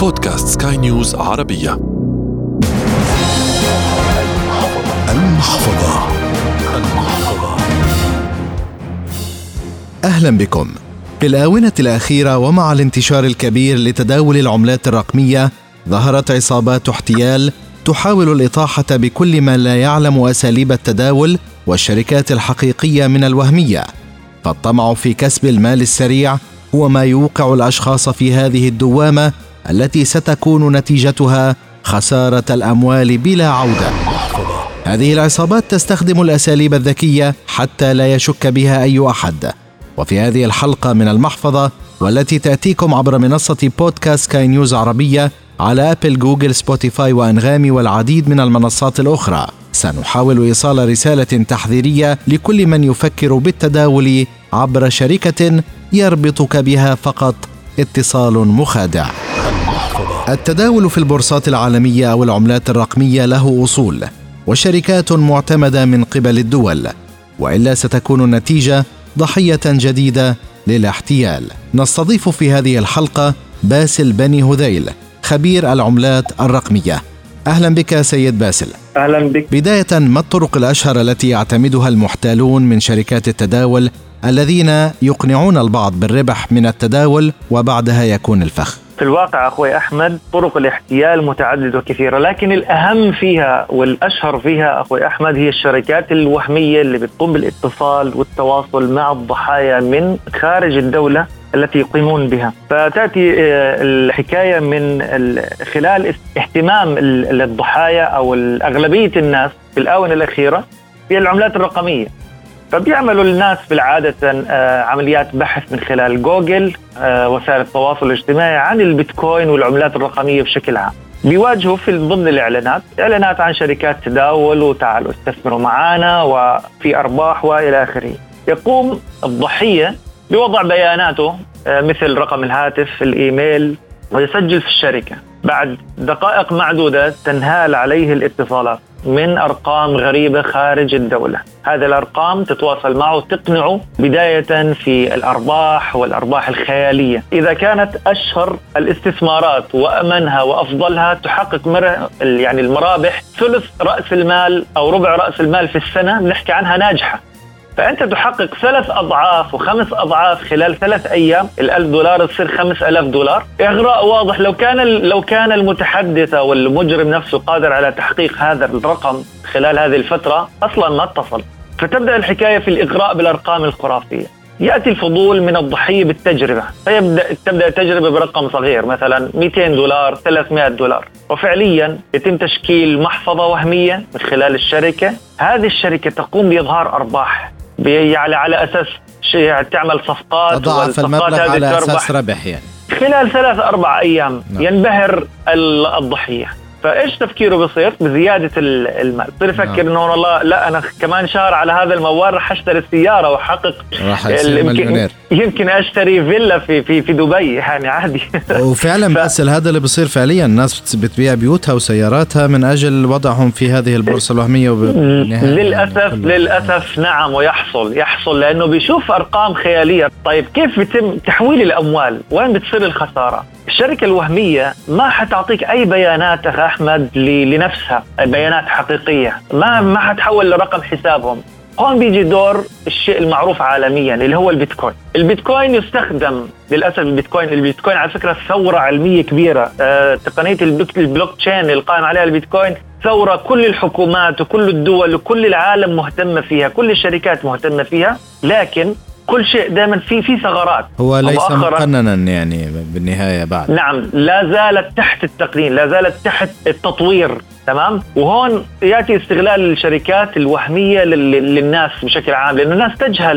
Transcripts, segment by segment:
بودكاست سكاي نيوز عربية. المحفظة. المحفظة. أهلا بكم. في الآونة الأخيرة ومع الانتشار الكبير لتداول العملات الرقمية ظهرت عصابات احتيال تحاول الإطاحة بكل من لا يعلم أساليب التداول والشركات الحقيقية من الوهمية. فالطمع في كسب المال السريع هو ما يوقع الأشخاص في هذه الدوامة التي ستكون نتيجتها خسارة الأموال بلا عودة. هذه العصابات تستخدم الأساليب الذكية حتى لا يشك بها أي أحد. وفي هذه الحلقة من المحفظة والتي تأتيكم عبر منصة بودكاست كاي نيوز عربية على أبل جوجل سبوتيفاي وأنغامي والعديد من المنصات الأخرى. سنحاول إيصال رسالة تحذيرية لكل من يفكر بالتداول عبر شركة يربطك بها فقط اتصال مخادع. التداول في البورصات العالمية أو العملات الرقمية له أصول وشركات معتمدة من قبل الدول وإلا ستكون النتيجة ضحية جديدة للاحتيال. نستضيف في هذه الحلقة باسل بني هذيل خبير العملات الرقمية. أهلا بك سيد باسل. أهلا بك. بداية ما الطرق الأشهر التي يعتمدها المحتالون من شركات التداول الذين يقنعون البعض بالربح من التداول وبعدها يكون الفخ؟ في الواقع أخوي أحمد طرق الاحتيال متعددة وكثيرة لكن الأهم فيها والأشهر فيها أخوي أحمد هي الشركات الوهمية اللي بتقوم بالاتصال والتواصل مع الضحايا من خارج الدولة التي يقيمون بها. فتأتي آه، الحكاية من خلال اهتمام الضحايا أو أغلبية الناس في الآونة الأخيرة بالعملات الرقمية. فبيعملوا الناس بالعادة آه، عمليات بحث من خلال جوجل آه، وسائل التواصل الاجتماعي عن البيتكوين والعملات الرقمية بشكل عام. بيواجهوا في ضمن الإعلانات إعلانات عن شركات تداول وتعالوا استثمروا معنا وفي أرباح وإلى آخره. يقوم الضحية بوضع بياناته آه، مثل رقم الهاتف الإيميل ويسجل في الشركة. بعد دقائق معدودة تنهال عليه الاتصالات. من أرقام غريبة خارج الدولة، هذه الأرقام تتواصل معه وتقنعه بداية في الأرباح والأرباح الخيالية، إذا كانت أشهر الاستثمارات وأمنها وأفضلها تحقق مر يعني المرابح ثلث رأس المال أو ربع رأس المال في السنة بنحكي عنها ناجحة. فأنت تحقق ثلاث أضعاف وخمس أضعاف خلال ثلاث أيام ال1000 دولار تصير 5000 دولار. إغراء واضح لو كان لو كان المتحدث أو المجرم نفسه قادر على تحقيق هذا الرقم خلال هذه الفترة أصلا ما اتصل. فتبدأ الحكاية في الإغراء بالأرقام الخرافية. يأتي الفضول من الضحية بالتجربة. فيبدأ تبدأ التجربة برقم صغير مثلا 200 دولار 300 دولار. وفعليا يتم تشكيل محفظة وهمية من خلال الشركة. هذه الشركة تقوم بإظهار أرباح. يعني على أساس شيء تعمل صفقات تضاعف المبلغ على أساس ربح يعني. خلال ثلاث أربع أيام نعم. ينبهر الضحية. فإيش تفكيره بيصير؟ بزيادة المال. بصير يفكر نعم. إنه والله لا أنا كمان شهر على هذا الموال راح أشتري السيارة وأحقق راح يمكن, يمكن أشتري فيلا في في في دبي يعني عادي. وفعلا ف... بس هذا اللي بصير فعليا. الناس بتبيع بيوتها وسياراتها من أجل وضعهم في هذه البورصة الوهمية للأسف يعني للأسف نعم ويحصل يحصل لأنه بيشوف أرقام خيالية. طيب كيف بيتم تحويل الأموال؟ وين بتصير الخسارة؟ الشركة الوهمية ما حتعطيك أي بيانات أخ أحمد لنفسها بيانات حقيقية. ما ما حتحول لرقم حسابهم. هون بيجي دور الشيء المعروف عالميا اللي هو البيتكوين. البيتكوين يستخدم للأسف البيتكوين البيتكوين على فكرة ثورة علمية كبيرة. آه، تقنية البلوك تشين اللي قائم عليها البيتكوين ثورة كل الحكومات وكل الدول وكل العالم مهتمة فيها كل الشركات مهتمة فيها. لكن كل شيء دائما في في ثغرات. هو ليس مقننا يعني بالنهاية بعد. نعم لا زالت تحت التقنين لا زالت تحت التطوير تمام؟ وهون يأتي استغلال الشركات الوهمية للناس بشكل عام لأنه الناس تجهل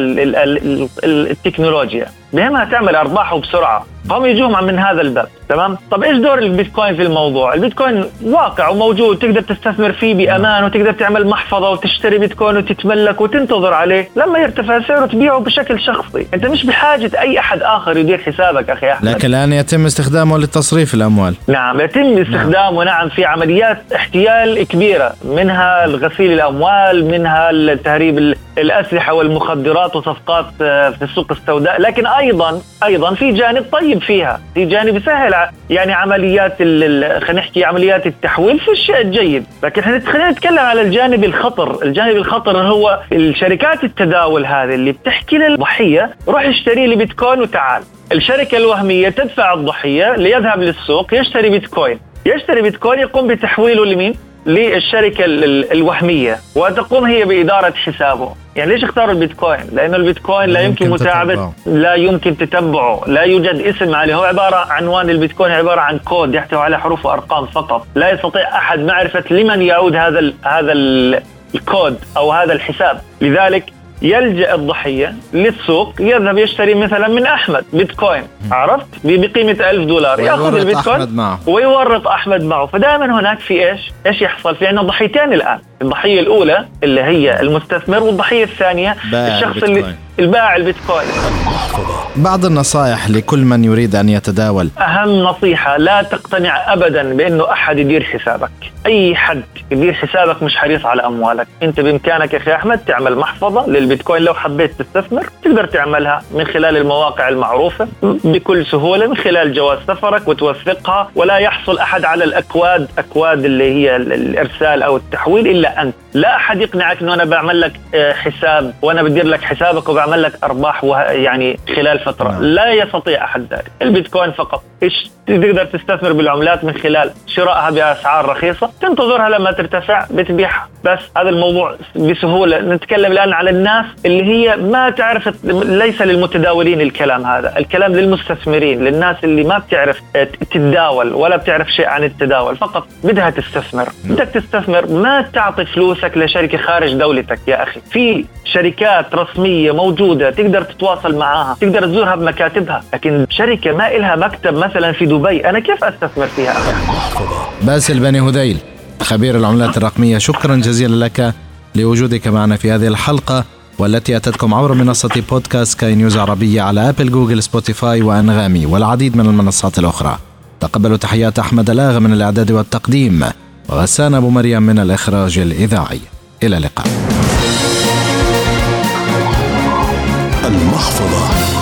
التكنولوجيا. بهمها تعمل أرباح وبسرعة؟ فهم يجوهم من هذا الباب. تمام؟ طب إيش دور البيتكوين في الموضوع؟ البيتكوين واقع وموجود تقدر تستثمر فيه بأمان وتقدر تعمل محفظة وتشتري بيتكوين وتتملك وتنتظر عليه. لما يرتفع سعره تبيعه بشكل شخصي. أنت مش بحاجة أي أحد آخر يدير حسابك أخي أحمد. لكن الآن يتم استخدامه لتصريف الأموال. نعم يتم استخدامه نعم, نعم في عمليات احتيال كبيرة منها غسيل الأموال منها تهريب الأسلحة والمخدرات وصفقات آه، في السوق السوداء. لكن أيضا أيضا في جانب طيب فيها في جانب يسهل يعني عمليات خلينا نحكي عمليات التحويل في الشيء الجيد. لكن إحنا خلينا نتكلم على الجانب الخطر. الجانب الخطر هو الشركات التداول هذه اللي بتحكي للضحية روح اشتري لي بيتكوين وتعال. الشركة الوهمية تدفع الضحية ليذهب للسوق يشتري بيتكوين. يشتري بيتكوين يقوم بتحويله لمين؟ للشركة الوهمية وتقوم هي بإدارة حسابه. يعني ليش اختاروا البيتكوين؟ لأنه البيتكوين لا يمكن, متابعة لا يمكن تتبعه، لا يوجد اسم عليه، هو عبارة عنوان البيتكوين عبارة عن كود يحتوي على حروف وأرقام فقط، لا يستطيع أحد معرفة لمن يعود هذا ال هذا ال الكود أو هذا الحساب، لذلك يلجأ الضحية للسوق يذهب يشتري مثلا من أحمد بيتكوين عرفت؟ بقيمة 1000 دولار يأخذ البيتكوين أحمد معه. ويورط أحمد معه. فدائما هناك في إيش؟ إيش يحصل؟ في عندنا ضحيتين الآن. الضحية الأولى اللي هي المستثمر والضحية الثانية الشخص. اللي البائع البيتكوين. بعض النصائح لكل من يريد أن يتداول. أهم نصيحة لا تقتنع ابدا بأنه أحد يدير حسابك. أي حد يدير حسابك مش حريص على أموالك. أنت بإمكانك يا أخي أحمد تعمل محفظة للبيتكوين. لو حبيت تستثمر تقدر تعملها من خلال المواقع المعروفة بكل سهولة من خلال جواز سفرك وتوثقها. ولا يحصل أحد على الأكواد أكواد اللي هي الإرسال أو التحويل إلا أنت. لا أحد يقنعك إنه أنا بعمل لك آه، حساب وأنا بدير لك حسابك وبعمل لك أرباح يعني خلال فترة. نعم. لا يستطيع أحد ذلك. البيتكوين فقط. إيش تقدر تستثمر بالعملات من خلال شرائها بأسعار رخيصة؟ تنتظرها لما ترتفع بتبيعها. بس هذا الموضوع بسهولة. نتكلم الآن على الناس اللي هي ما تعرف ليس للمتداولين الكلام هذا. الكلام للمستثمرين للناس اللي ما بتعرف تتداول ولا بتعرف شيء عن التداول فقط بدها تستثمر. بدك تستثمر ما تعطي فلوسك لشركة خارج دولتك يا أخي. في شركات رسمية موجودة تقدر تتواصل معها تقدر تزورها بمكاتبها لكن شركة ما إلها مكتب مثلا في دبي أنا كيف أستثمر فيها؟ باسل بني هذيل. خبير العملات الرقمية. شكرا جزيلا لك لوجودك معنا في هذه الحلقة والتي أتتكم عبر منصة بودكاست كاي نيوز عربية على أبل جوجل سبوتيفاي وأنغامي والعديد من المنصات الأخرى. تقبلوا تحيات أحمد لاغ من الإعداد والتقديم وغسان أبو مريم من الإخراج الإذاعي. إلى اللقاء. المحفظة.